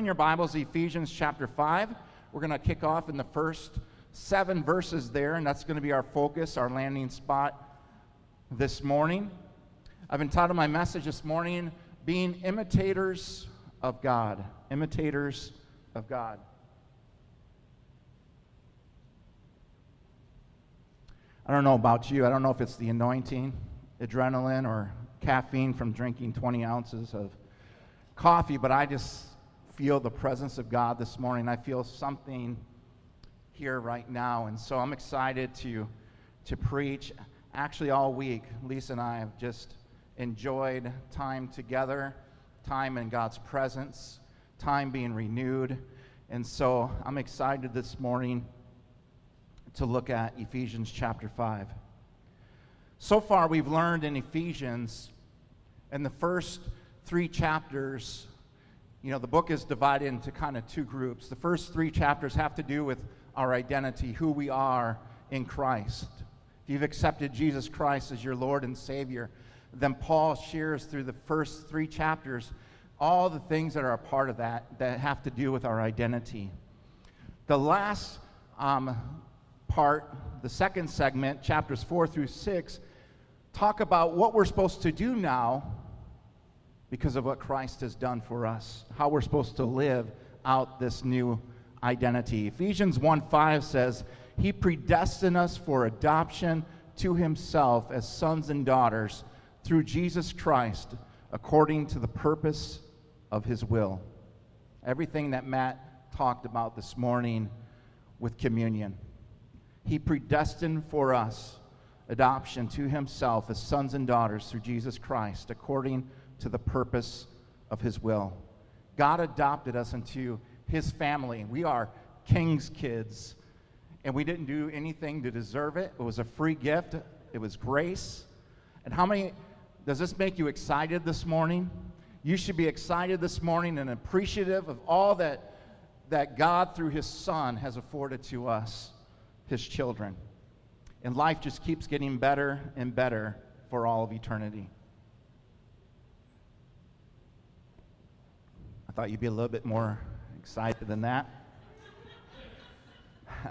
in your Bibles Ephesians chapter 5. We're going to kick off in the first seven verses there, and that's going to be our focus, our landing spot this morning. I've entitled my message this morning, Being Imitators of God. Imitators of God. I don't know about you. I don't know if it's the anointing, adrenaline, or caffeine from drinking 20 ounces of coffee, but I just feel the presence of God this morning. I feel something here right now. And so I'm excited to, to preach. Actually, all week, Lisa and I have just enjoyed time together, time in God's presence, time being renewed. And so I'm excited this morning to look at Ephesians chapter 5. So far, we've learned in Ephesians, in the first three chapters, you know, the book is divided into kind of two groups. The first three chapters have to do with our identity, who we are in Christ. If you've accepted Jesus Christ as your Lord and Savior, then Paul shares through the first three chapters all the things that are a part of that that have to do with our identity. The last um, part, the second segment, chapters four through six, talk about what we're supposed to do now because of what Christ has done for us, how we're supposed to live out this new identity. Ephesians 1 5 says, He predestined us for adoption to Himself as sons and daughters through Jesus Christ, according to the purpose of His will. Everything that Matt talked about this morning with communion. He predestined for us adoption to himself as sons and daughters through Jesus Christ, according to the purpose of his will. God adopted us into his family. We are king's kids, and we didn't do anything to deserve it. It was a free gift, it was grace. And how many does this make you excited this morning? You should be excited this morning and appreciative of all that, that God, through his Son, has afforded to us his children. And life just keeps getting better and better for all of eternity. Thought you'd be a little bit more excited than that.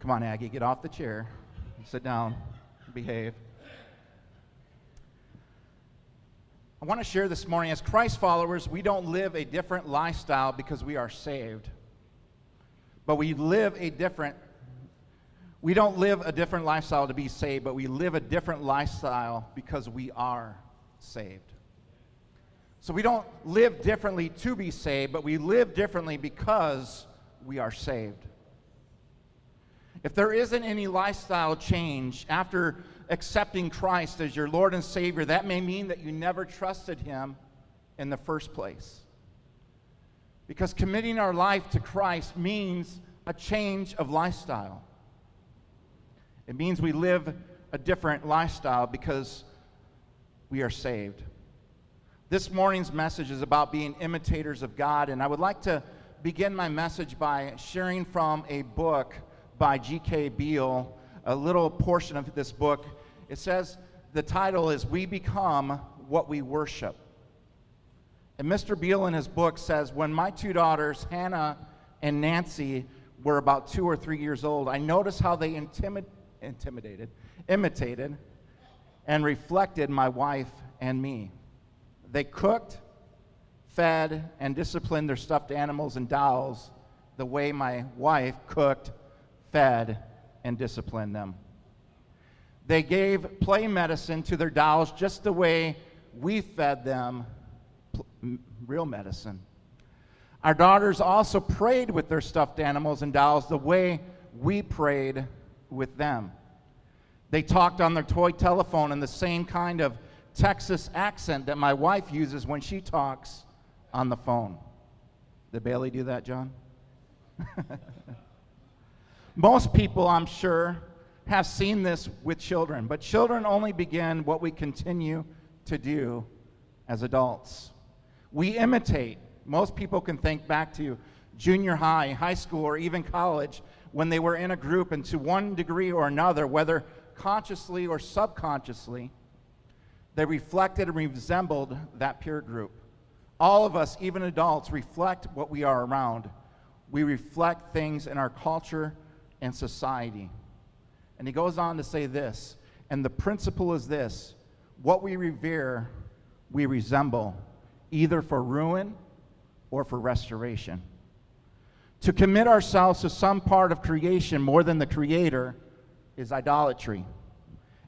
Come on, Aggie, get off the chair. Sit down, behave. I want to share this morning as Christ followers, we don't live a different lifestyle because we are saved. But we live a different we don't live a different lifestyle to be saved, but we live a different lifestyle because we are saved. So we don't live differently to be saved, but we live differently because we are saved. If there isn't any lifestyle change after accepting Christ as your Lord and Savior, that may mean that you never trusted Him in the first place. Because committing our life to Christ means a change of lifestyle. It means we live a different lifestyle because we are saved. This morning's message is about being imitators of God, and I would like to begin my message by sharing from a book by G.K. Beale, a little portion of this book. It says, the title is We Become What We Worship. And Mr. Beale in his book says, When my two daughters, Hannah and Nancy, were about two or three years old, I noticed how they intimidated, intimidated, imitated, and reflected my wife and me. They cooked, fed, and disciplined their stuffed animals and dolls the way my wife cooked, fed, and disciplined them. They gave play medicine to their dolls just the way we fed them real medicine. Our daughters also prayed with their stuffed animals and dolls the way we prayed with them. They talked on their toy telephone in the same kind of Texas accent that my wife uses when she talks on the phone. Did Bailey do that, John? Most people, I'm sure, have seen this with children, but children only begin what we continue to do as adults. We imitate. Most people can think back to junior high, high school, or even college when they were in a group, and to one degree or another, whether consciously or subconsciously, they reflected and resembled that peer group. All of us, even adults, reflect what we are around. We reflect things in our culture and society. And he goes on to say this, and the principle is this what we revere, we resemble, either for ruin or for restoration. To commit ourselves to some part of creation more than the Creator is idolatry.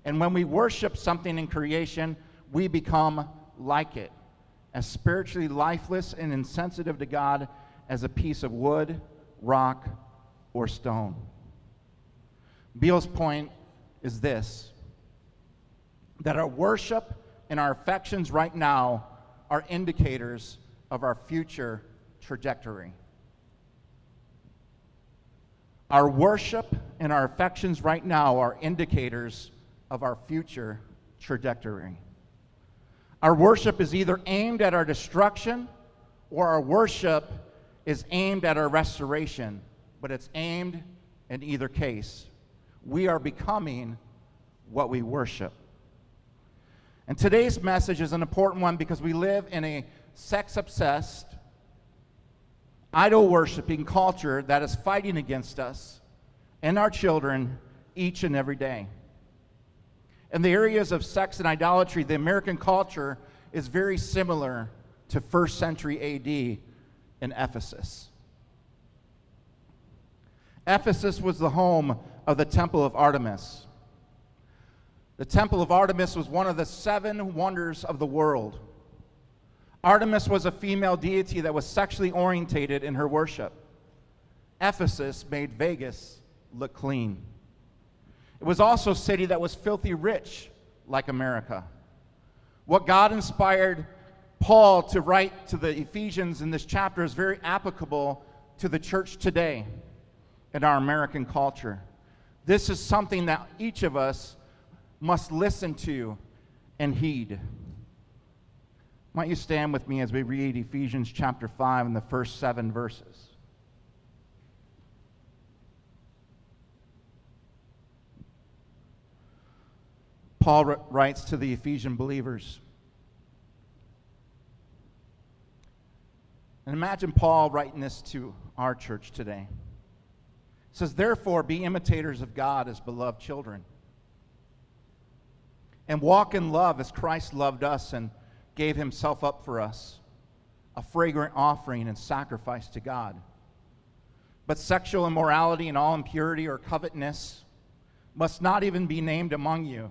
And when we worship something in creation, we become like it as spiritually lifeless and insensitive to God as a piece of wood, rock, or stone. Beale's point is this that our worship and our affections right now are indicators of our future trajectory. Our worship and our affections right now are indicators of our future trajectory. Our worship is either aimed at our destruction or our worship is aimed at our restoration, but it's aimed in either case. We are becoming what we worship. And today's message is an important one because we live in a sex obsessed, idol worshiping culture that is fighting against us and our children each and every day. In the areas of sex and idolatry, the American culture is very similar to first century AD in Ephesus. Ephesus was the home of the Temple of Artemis. The Temple of Artemis was one of the seven wonders of the world. Artemis was a female deity that was sexually orientated in her worship. Ephesus made Vegas look clean. It was also a city that was filthy rich, like America. What God inspired Paul to write to the Ephesians in this chapter is very applicable to the church today in our American culture. This is something that each of us must listen to and heed. Might you stand with me as we read Ephesians chapter 5 and the first seven verses? Paul writes to the Ephesian believers. And imagine Paul writing this to our church today. It says, Therefore, be imitators of God as beloved children, and walk in love as Christ loved us and gave himself up for us, a fragrant offering and sacrifice to God. But sexual immorality and all impurity or covetousness must not even be named among you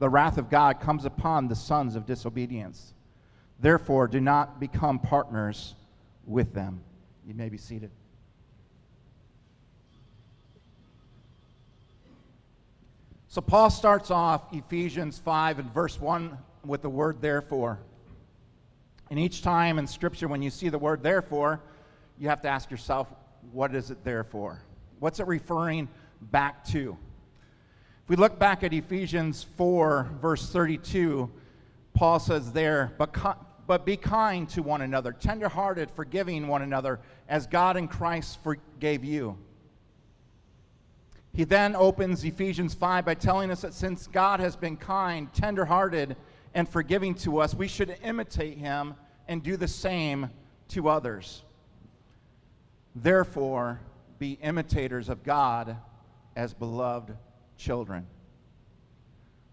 the wrath of God comes upon the sons of disobedience. Therefore, do not become partners with them. You may be seated. So, Paul starts off Ephesians 5 and verse 1 with the word therefore. And each time in Scripture, when you see the word therefore, you have to ask yourself, what is it there for? What's it referring back to? We look back at Ephesians 4, verse 32, Paul says there, but, but be kind to one another, tenderhearted, forgiving one another, as God in Christ forgave you. He then opens Ephesians 5 by telling us that since God has been kind, tenderhearted, and forgiving to us, we should imitate him and do the same to others. Therefore, be imitators of God as beloved children.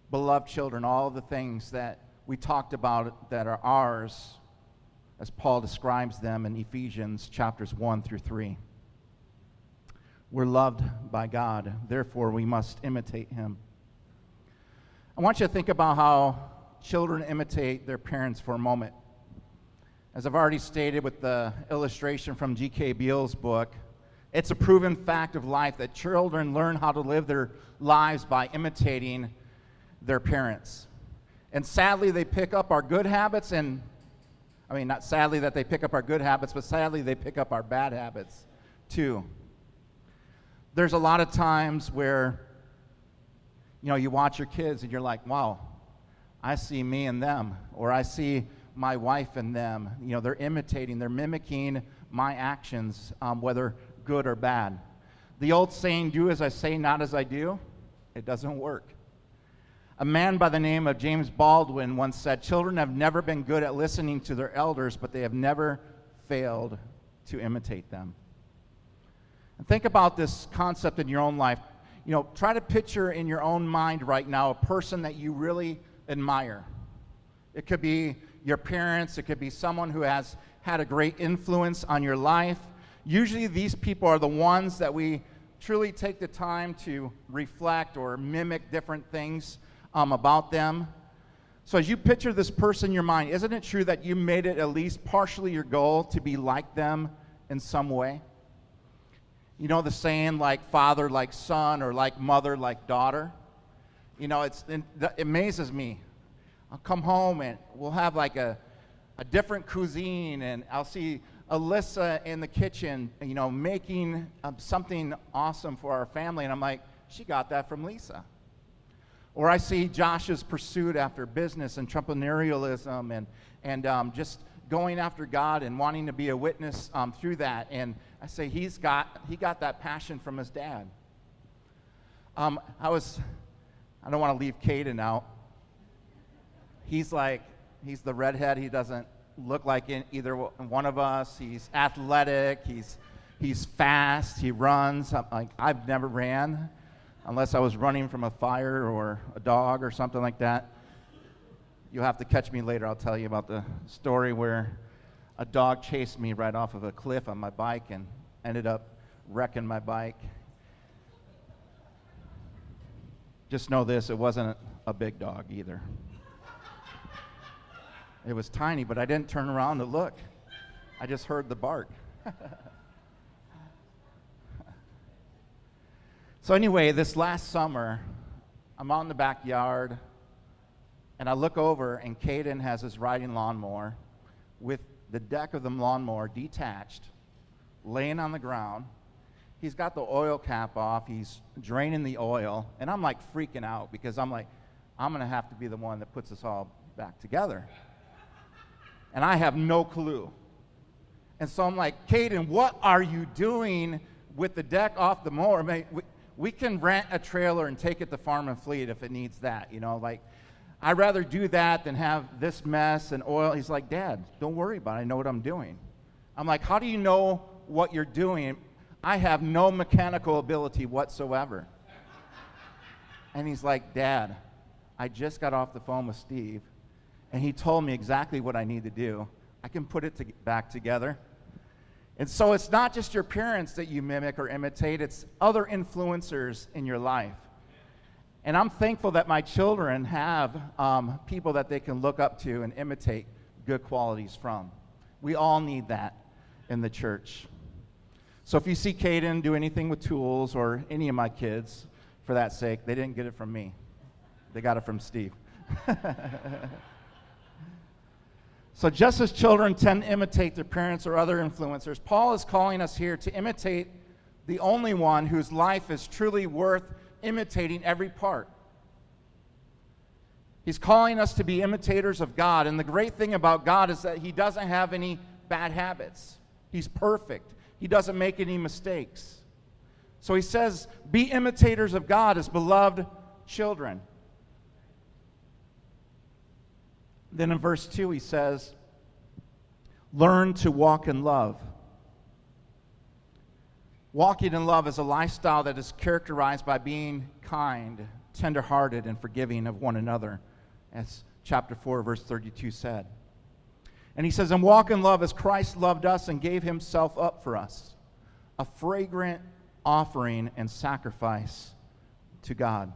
Beloved children, all the things that we talked about that are ours, as Paul describes them in Ephesians chapters 1 through 3. We're loved by God, therefore, we must imitate him. I want you to think about how children imitate their parents for a moment. As I've already stated with the illustration from G.K. Beale's book, it's a proven fact of life that children learn how to live their lives by imitating their parents. And sadly, they pick up our good habits and I mean, not sadly that they pick up our good habits, but sadly they pick up our bad habits too. There's a lot of times where, you know, you watch your kids and you're like, wow, I see me and them, or I see my wife and them. You know, they're imitating, they're mimicking my actions, um, whether good or bad. The old saying, do as I say, not as I do, it doesn't work. A man by the name of James Baldwin once said, Children have never been good at listening to their elders, but they have never failed to imitate them. And think about this concept in your own life. You know, try to picture in your own mind right now a person that you really admire. It could be your parents, it could be someone who has had a great influence on your life. Usually, these people are the ones that we truly take the time to reflect or mimic different things um, about them. So, as you picture this person in your mind, isn't it true that you made it at least partially your goal to be like them in some way? You know the saying, like father, like son, or like mother, like daughter? You know, it's, it amazes me. I'll come home and we'll have like a, a different cuisine, and I'll see Alyssa in the kitchen, you know, making um, something awesome for our family. And I'm like, she got that from Lisa. Or I see Josh's pursuit after business and entrepreneurialism and, and um, just going after God and wanting to be a witness um, through that. And I say he's got, he got that passion from his dad. Um, I was, I don't want to leave Caden out. He's like, he's the redhead. He doesn't look like in either one of us. He's athletic. He's, he's fast. He runs. I'm like, I've never ran unless I was running from a fire or a dog or something like that. You'll have to catch me later. I'll tell you about the story where a dog chased me right off of a cliff on my bike and ended up wrecking my bike. Just know this it wasn't a big dog either. It was tiny, but I didn't turn around to look. I just heard the bark. So, anyway, this last summer, I'm out in the backyard and I look over, and Caden has his riding lawnmower with the deck of the lawnmower detached, laying on the ground. He's got the oil cap off, he's draining the oil, and I'm like freaking out because I'm like, I'm to have to be the one that puts us all back together. And I have no clue. And so I'm like, Caden, what are you doing with the deck off the mower? we can rent a trailer and take it to Farm and Fleet if it needs that. You know, like, I'd rather do that than have this mess and oil. He's like, Dad, don't worry about it. I know what I'm doing. I'm like, How do you know what you're doing? I have no mechanical ability whatsoever. And he's like, Dad, I just got off the phone with Steve, and he told me exactly what I need to do. I can put it to back together. And so it's not just your parents that you mimic or imitate, it's other influencers in your life. And I'm thankful that my children have um, people that they can look up to and imitate good qualities from. We all need that in the church. So if you see Caden do anything with tools or any of my kids, for that sake, they didn't get it from me. They got it from Steve. So, just as children tend to imitate their parents or other influencers, Paul is calling us here to imitate the only one whose life is truly worth imitating every part. He's calling us to be imitators of God. And the great thing about God is that He doesn't have any bad habits, He's perfect, He doesn't make any mistakes. So He says, Be imitators of God as beloved children. Then in verse 2, he says, Learn to walk in love. Walking in love is a lifestyle that is characterized by being kind, tenderhearted, and forgiving of one another, as chapter 4, verse 32 said. And he says, And walk in love as Christ loved us and gave himself up for us, a fragrant offering and sacrifice to God.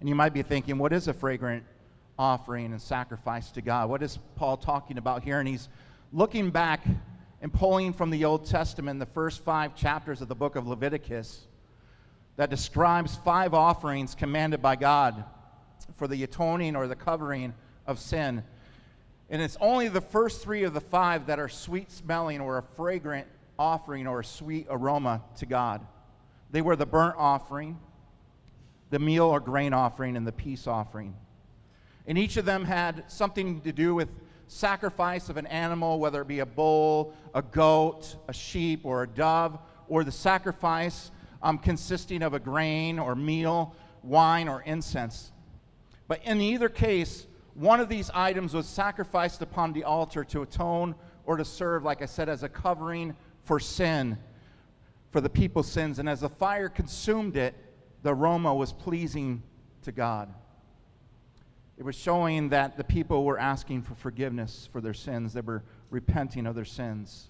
And you might be thinking, what is a fragrant offering and sacrifice to God. What is Paul talking about here? And he's looking back and pulling from the Old Testament the first five chapters of the book of Leviticus that describes five offerings commanded by God for the atoning or the covering of sin. And it's only the first three of the five that are sweet smelling or a fragrant offering or a sweet aroma to God. They were the burnt offering, the meal or grain offering, and the peace offering. And each of them had something to do with sacrifice of an animal, whether it be a bull, a goat, a sheep, or a dove, or the sacrifice um, consisting of a grain or meal, wine, or incense. But in either case, one of these items was sacrificed upon the altar to atone or to serve, like I said, as a covering for sin, for the people's sins. And as the fire consumed it, the aroma was pleasing to God. It was showing that the people were asking for forgiveness for their sins, they were repenting of their sins.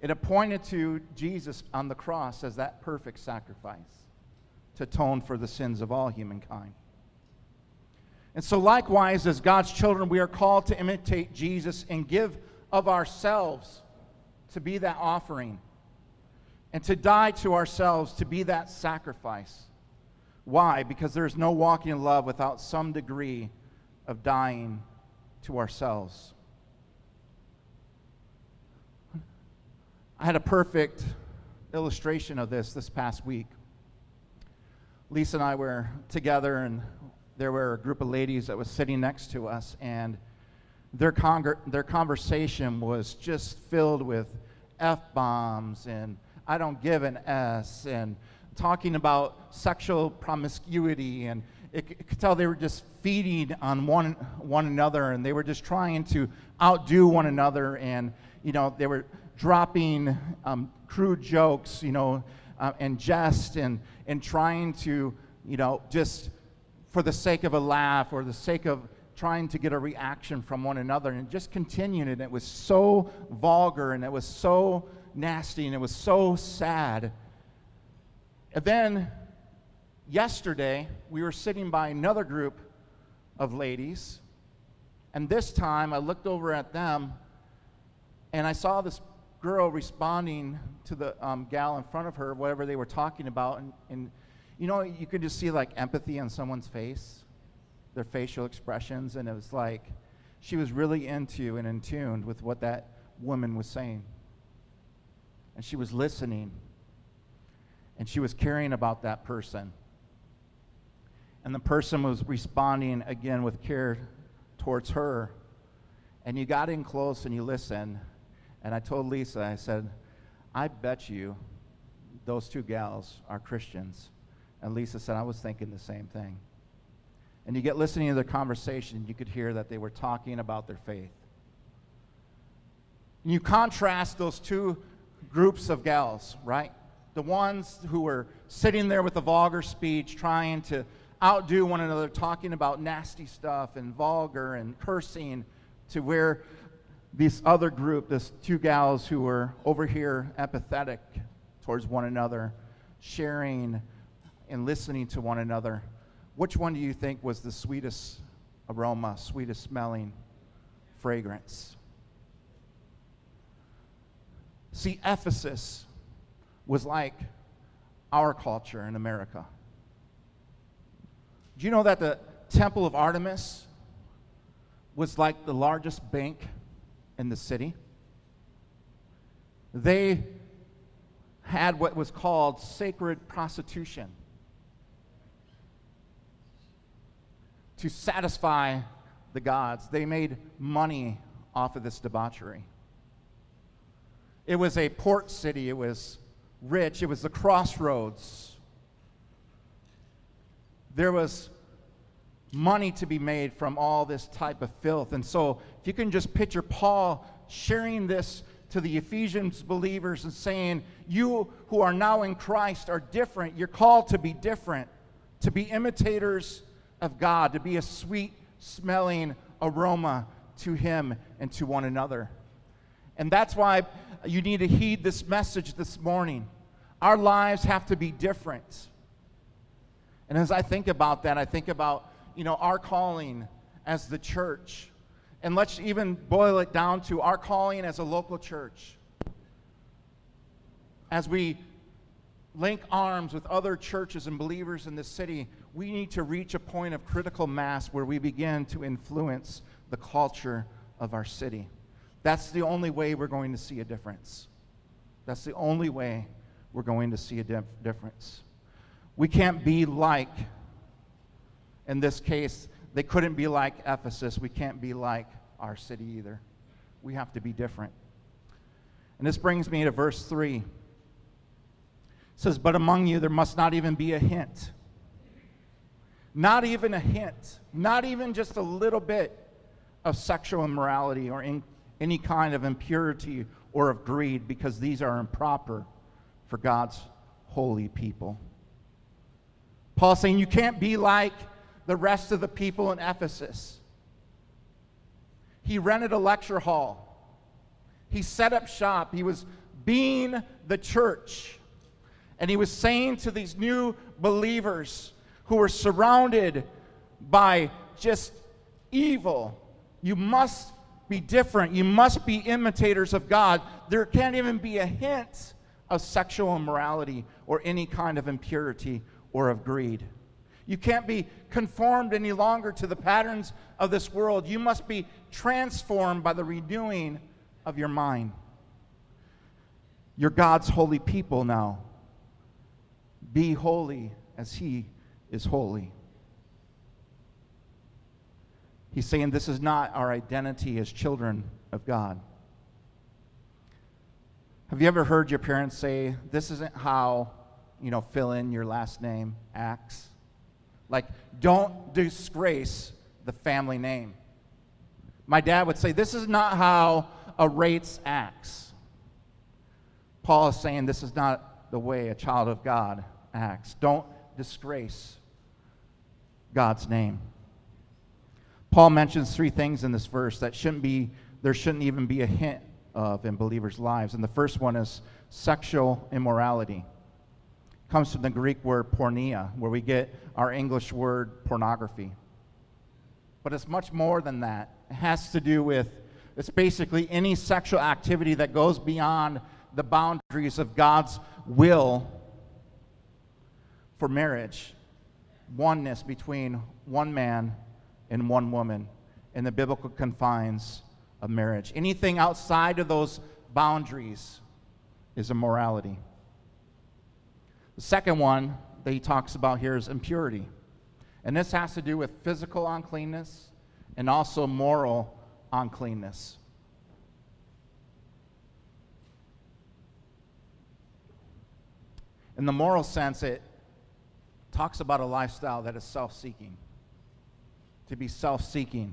It appointed to Jesus on the cross as that perfect sacrifice to atone for the sins of all humankind. And so, likewise, as God's children, we are called to imitate Jesus and give of ourselves to be that offering and to die to ourselves to be that sacrifice. Why? Because there is no walking in love without some degree of dying to ourselves. I had a perfect illustration of this this past week. Lisa and I were together, and there were a group of ladies that was sitting next to us, and their, congr- their conversation was just filled with F bombs and I don't give an S and talking about sexual promiscuity and it, it could tell they were just feeding on one, one another and they were just trying to outdo one another and you know they were dropping um, crude jokes you know uh, and jest and, and trying to you know just for the sake of a laugh or the sake of trying to get a reaction from one another and just continuing and it was so vulgar and it was so nasty and it was so sad and then yesterday, we were sitting by another group of ladies, and this time I looked over at them and I saw this girl responding to the um, gal in front of her, whatever they were talking about. And, and you know, you could just see like empathy on someone's face, their facial expressions, and it was like she was really into and in tune with what that woman was saying. And she was listening and she was caring about that person. And the person was responding again with care towards her. And you got in close and you listened. And I told Lisa, I said, I bet you those two gals are Christians. And Lisa said, I was thinking the same thing. And you get listening to their conversation, you could hear that they were talking about their faith. And you contrast those two groups of gals, right? The ones who were sitting there with the vulgar speech, trying to outdo one another, talking about nasty stuff and vulgar and cursing, to where this other group, this two gals who were over here empathetic towards one another, sharing and listening to one another. Which one do you think was the sweetest aroma, sweetest smelling fragrance? See, Ephesus was like our culture in America. Do you know that the Temple of Artemis was like the largest bank in the city? They had what was called sacred prostitution to satisfy the gods. They made money off of this debauchery. It was a port city, it was rich, it was the crossroads. There was money to be made from all this type of filth. And so, if you can just picture Paul sharing this to the Ephesians believers and saying, You who are now in Christ are different. You're called to be different, to be imitators of God, to be a sweet smelling aroma to Him and to one another. And that's why you need to heed this message this morning. Our lives have to be different. And as I think about that, I think about, you know, our calling as the church. And let's even boil it down to our calling as a local church. As we link arms with other churches and believers in the city, we need to reach a point of critical mass where we begin to influence the culture of our city. That's the only way we're going to see a difference. That's the only way we're going to see a dif- difference. We can't be like, in this case, they couldn't be like Ephesus. We can't be like our city either. We have to be different. And this brings me to verse 3. It says, But among you there must not even be a hint. Not even a hint. Not even just a little bit of sexual immorality or in, any kind of impurity or of greed, because these are improper for God's holy people. Paul saying you can't be like the rest of the people in Ephesus. He rented a lecture hall. He set up shop. He was being the church. And he was saying to these new believers who were surrounded by just evil, you must be different. You must be imitators of God. There can't even be a hint of sexual immorality or any kind of impurity or of greed. You can't be conformed any longer to the patterns of this world. You must be transformed by the renewing of your mind. You're God's holy people now. Be holy as He is holy. He's saying this is not our identity as children of God. Have you ever heard your parents say, This isn't how, you know, fill in your last name acts? Like, don't disgrace the family name. My dad would say, This is not how a rates acts. Paul is saying this is not the way a child of God acts. Don't disgrace God's name. Paul mentions three things in this verse that shouldn't be, there shouldn't even be a hint of in believers' lives. And the first one is sexual immorality. It comes from the Greek word porneia, where we get our English word pornography. But it's much more than that. It has to do with, it's basically any sexual activity that goes beyond the boundaries of God's will for marriage, oneness between one man and one woman in the biblical confines of marriage. Anything outside of those boundaries is immorality. The second one that he talks about here is impurity. And this has to do with physical uncleanness and also moral uncleanness. In the moral sense, it talks about a lifestyle that is self seeking to be self seeking,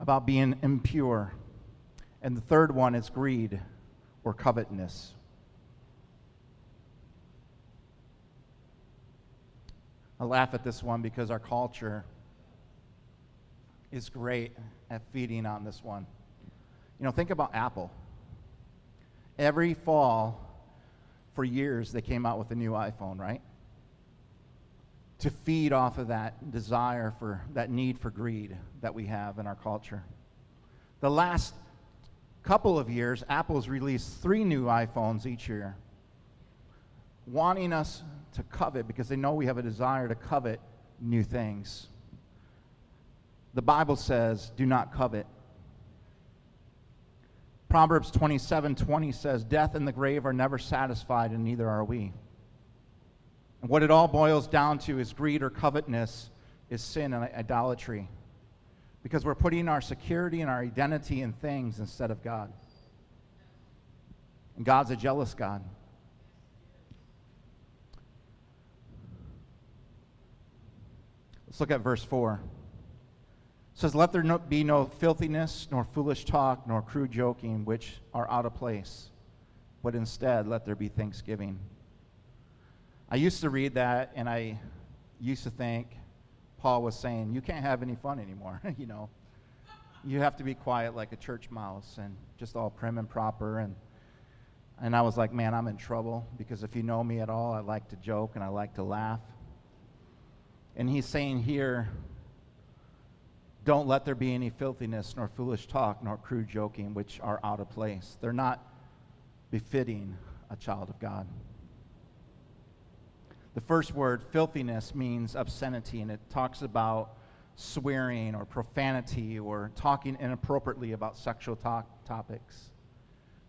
about being impure. And the third one is greed or covetousness. I laugh at this one because our culture is great at feeding on this one. You know, think about Apple. Every fall, for years, they came out with a new iPhone, right? To feed off of that desire for that need for greed that we have in our culture. The last couple of years, Apple's released three new iPhones each year, wanting us to covet because they know we have a desire to covet new things. The Bible says, do not covet. Proverbs 27 20 says, Death and the grave are never satisfied, and neither are we. And what it all boils down to is greed or covetousness is sin and idolatry. Because we're putting our security and our identity in things instead of God. And God's a jealous God. Let's look at verse 4. It says, Let there no, be no filthiness, nor foolish talk, nor crude joking, which are out of place, but instead let there be thanksgiving. I used to read that and I used to think Paul was saying, You can't have any fun anymore, you know. You have to be quiet like a church mouse and just all prim and proper. And, and I was like, Man, I'm in trouble because if you know me at all, I like to joke and I like to laugh. And he's saying here, Don't let there be any filthiness, nor foolish talk, nor crude joking, which are out of place. They're not befitting a child of God. The first word, filthiness, means obscenity, and it talks about swearing or profanity or talking inappropriately about sexual topics.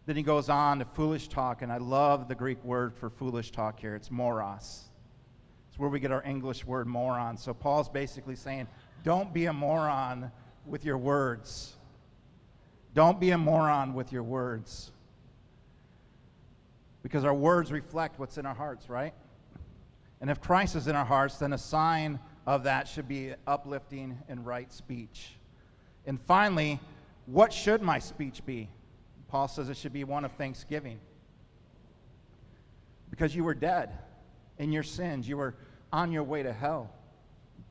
Then he goes on to foolish talk, and I love the Greek word for foolish talk here. It's moros. It's where we get our English word moron. So Paul's basically saying, don't be a moron with your words. Don't be a moron with your words. Because our words reflect what's in our hearts, right? And if Christ is in our hearts, then a sign of that should be uplifting and right speech. And finally, what should my speech be? Paul says it should be one of thanksgiving. Because you were dead in your sins, you were on your way to hell.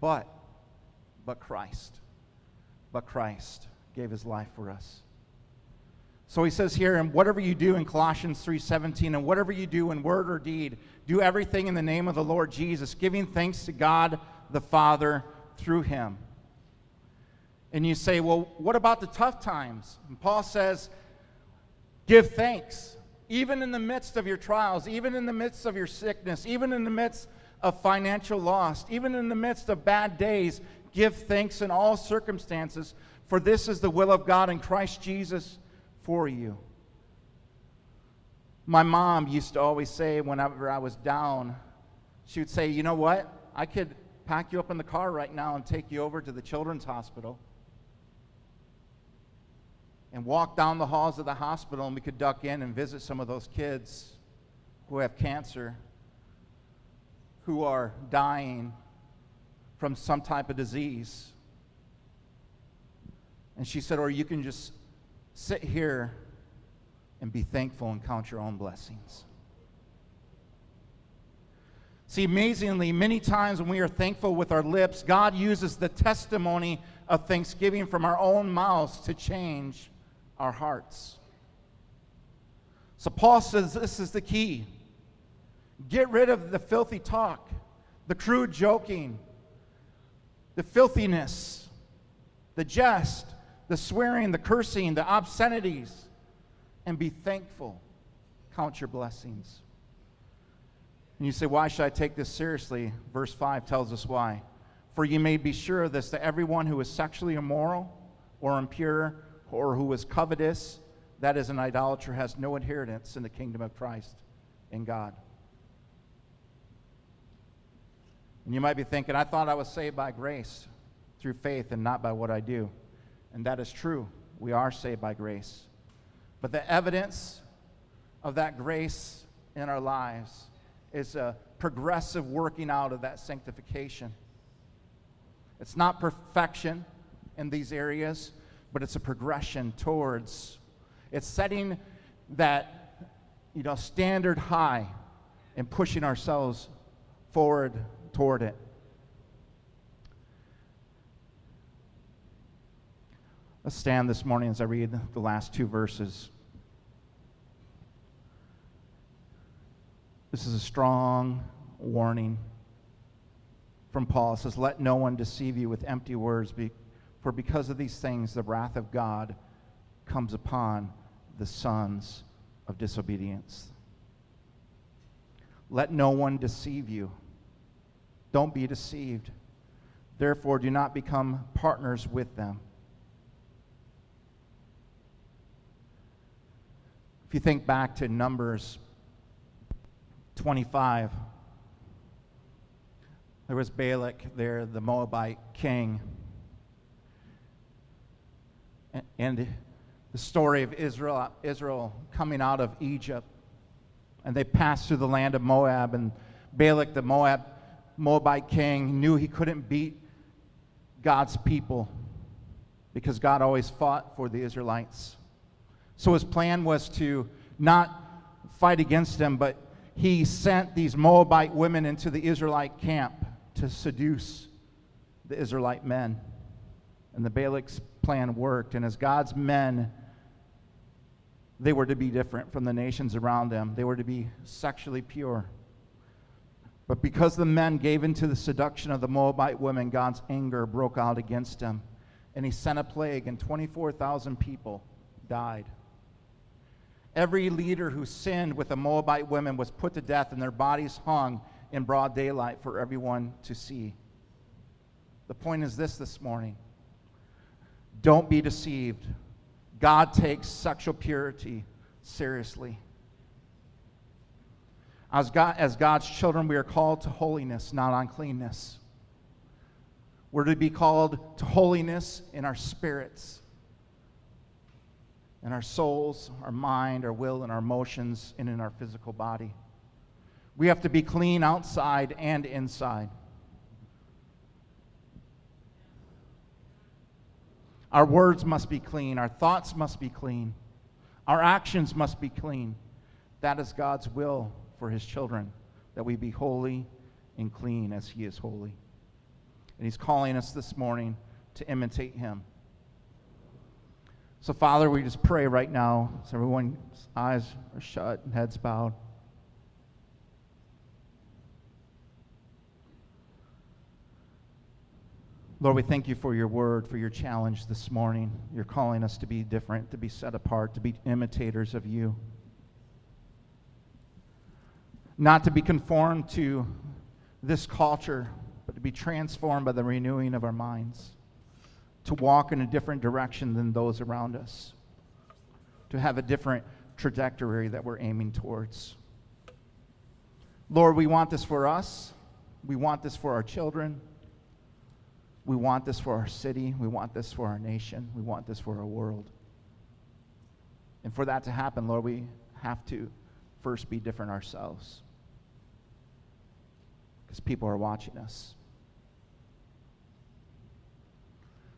But, but Christ, but Christ gave his life for us. So he says here, and whatever you do in Colossians 3:17, and whatever you do in word or deed, do everything in the name of the Lord Jesus, giving thanks to God the Father through him. And you say, well, what about the tough times? And Paul says, give thanks. Even in the midst of your trials, even in the midst of your sickness, even in the midst of financial loss, even in the midst of bad days, give thanks in all circumstances, for this is the will of God in Christ Jesus for you. My mom used to always say whenever I was down, she would say, You know what? I could pack you up in the car right now and take you over to the children's hospital and walk down the halls of the hospital and we could duck in and visit some of those kids who have cancer, who are dying from some type of disease. And she said, Or you can just sit here and be thankful and count your own blessings. See, amazingly, many times when we are thankful with our lips, God uses the testimony of thanksgiving from our own mouths to change our hearts. So Paul says this is the key get rid of the filthy talk, the crude joking, the filthiness, the jest, the swearing, the cursing, the obscenities, and be thankful. Count your blessings. And you say, Why should I take this seriously? Verse 5 tells us why. For you may be sure of this that everyone who is sexually immoral or impure or who is covetous, that is an idolater, has no inheritance in the kingdom of Christ in God. And you might be thinking, I thought I was saved by grace through faith and not by what I do. And that is true. We are saved by grace. But the evidence of that grace in our lives is a progressive working out of that sanctification. It's not perfection in these areas, but it's a progression towards it's setting that you know standard high and pushing ourselves forward toward it. Let's stand this morning as I read the last two verses. This is a strong warning from Paul. It says, Let no one deceive you with empty words, for because of these things the wrath of God comes upon the sons of disobedience. Let no one deceive you. Don't be deceived. Therefore, do not become partners with them. If you think back to Numbers 25, there was Balak there, the Moabite king. And the story of Israel, Israel coming out of Egypt. And they passed through the land of Moab, and Balak, the Moab, Moabite king, knew he couldn't beat God's people because God always fought for the Israelites. So his plan was to not fight against them, but he sent these Moabite women into the Israelite camp to seduce the Israelite men. And the Balak's plan worked. And as God's men, they were to be different from the nations around them, they were to be sexually pure. But because the men gave into the seduction of the Moabite women, God's anger broke out against them. And he sent a plague, and 24,000 people died. Every leader who sinned with the Moabite women was put to death, and their bodies hung in broad daylight for everyone to see. The point is this this morning don't be deceived. God takes sexual purity seriously. As, God, as God's children, we are called to holiness, not uncleanness. We're to be called to holiness in our spirits, in our souls, our mind, our will, and our emotions, and in our physical body. We have to be clean outside and inside. Our words must be clean. Our thoughts must be clean. Our actions must be clean. That is God's will for his children, that we be holy and clean as he is holy. And he's calling us this morning to imitate him. So, Father, we just pray right now as everyone's eyes are shut and heads bowed. Lord, we thank you for your word, for your challenge this morning. You're calling us to be different, to be set apart, to be imitators of you. Not to be conformed to this culture, but to be transformed by the renewing of our minds. To walk in a different direction than those around us. To have a different trajectory that we're aiming towards. Lord, we want this for us. We want this for our children. We want this for our city. We want this for our nation. We want this for our world. And for that to happen, Lord, we have to first be different ourselves. Because people are watching us.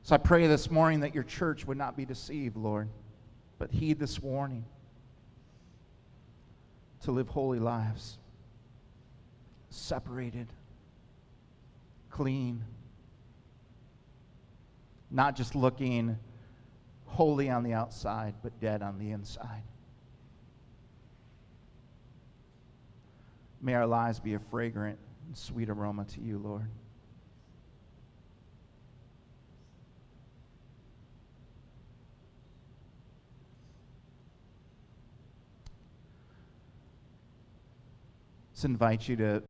So I pray this morning that your church would not be deceived, Lord, but heed this warning to live holy lives, separated, clean not just looking holy on the outside, but dead on the inside. May our lives be a fragrant and sweet aroma to you, Lord. Let's invite you to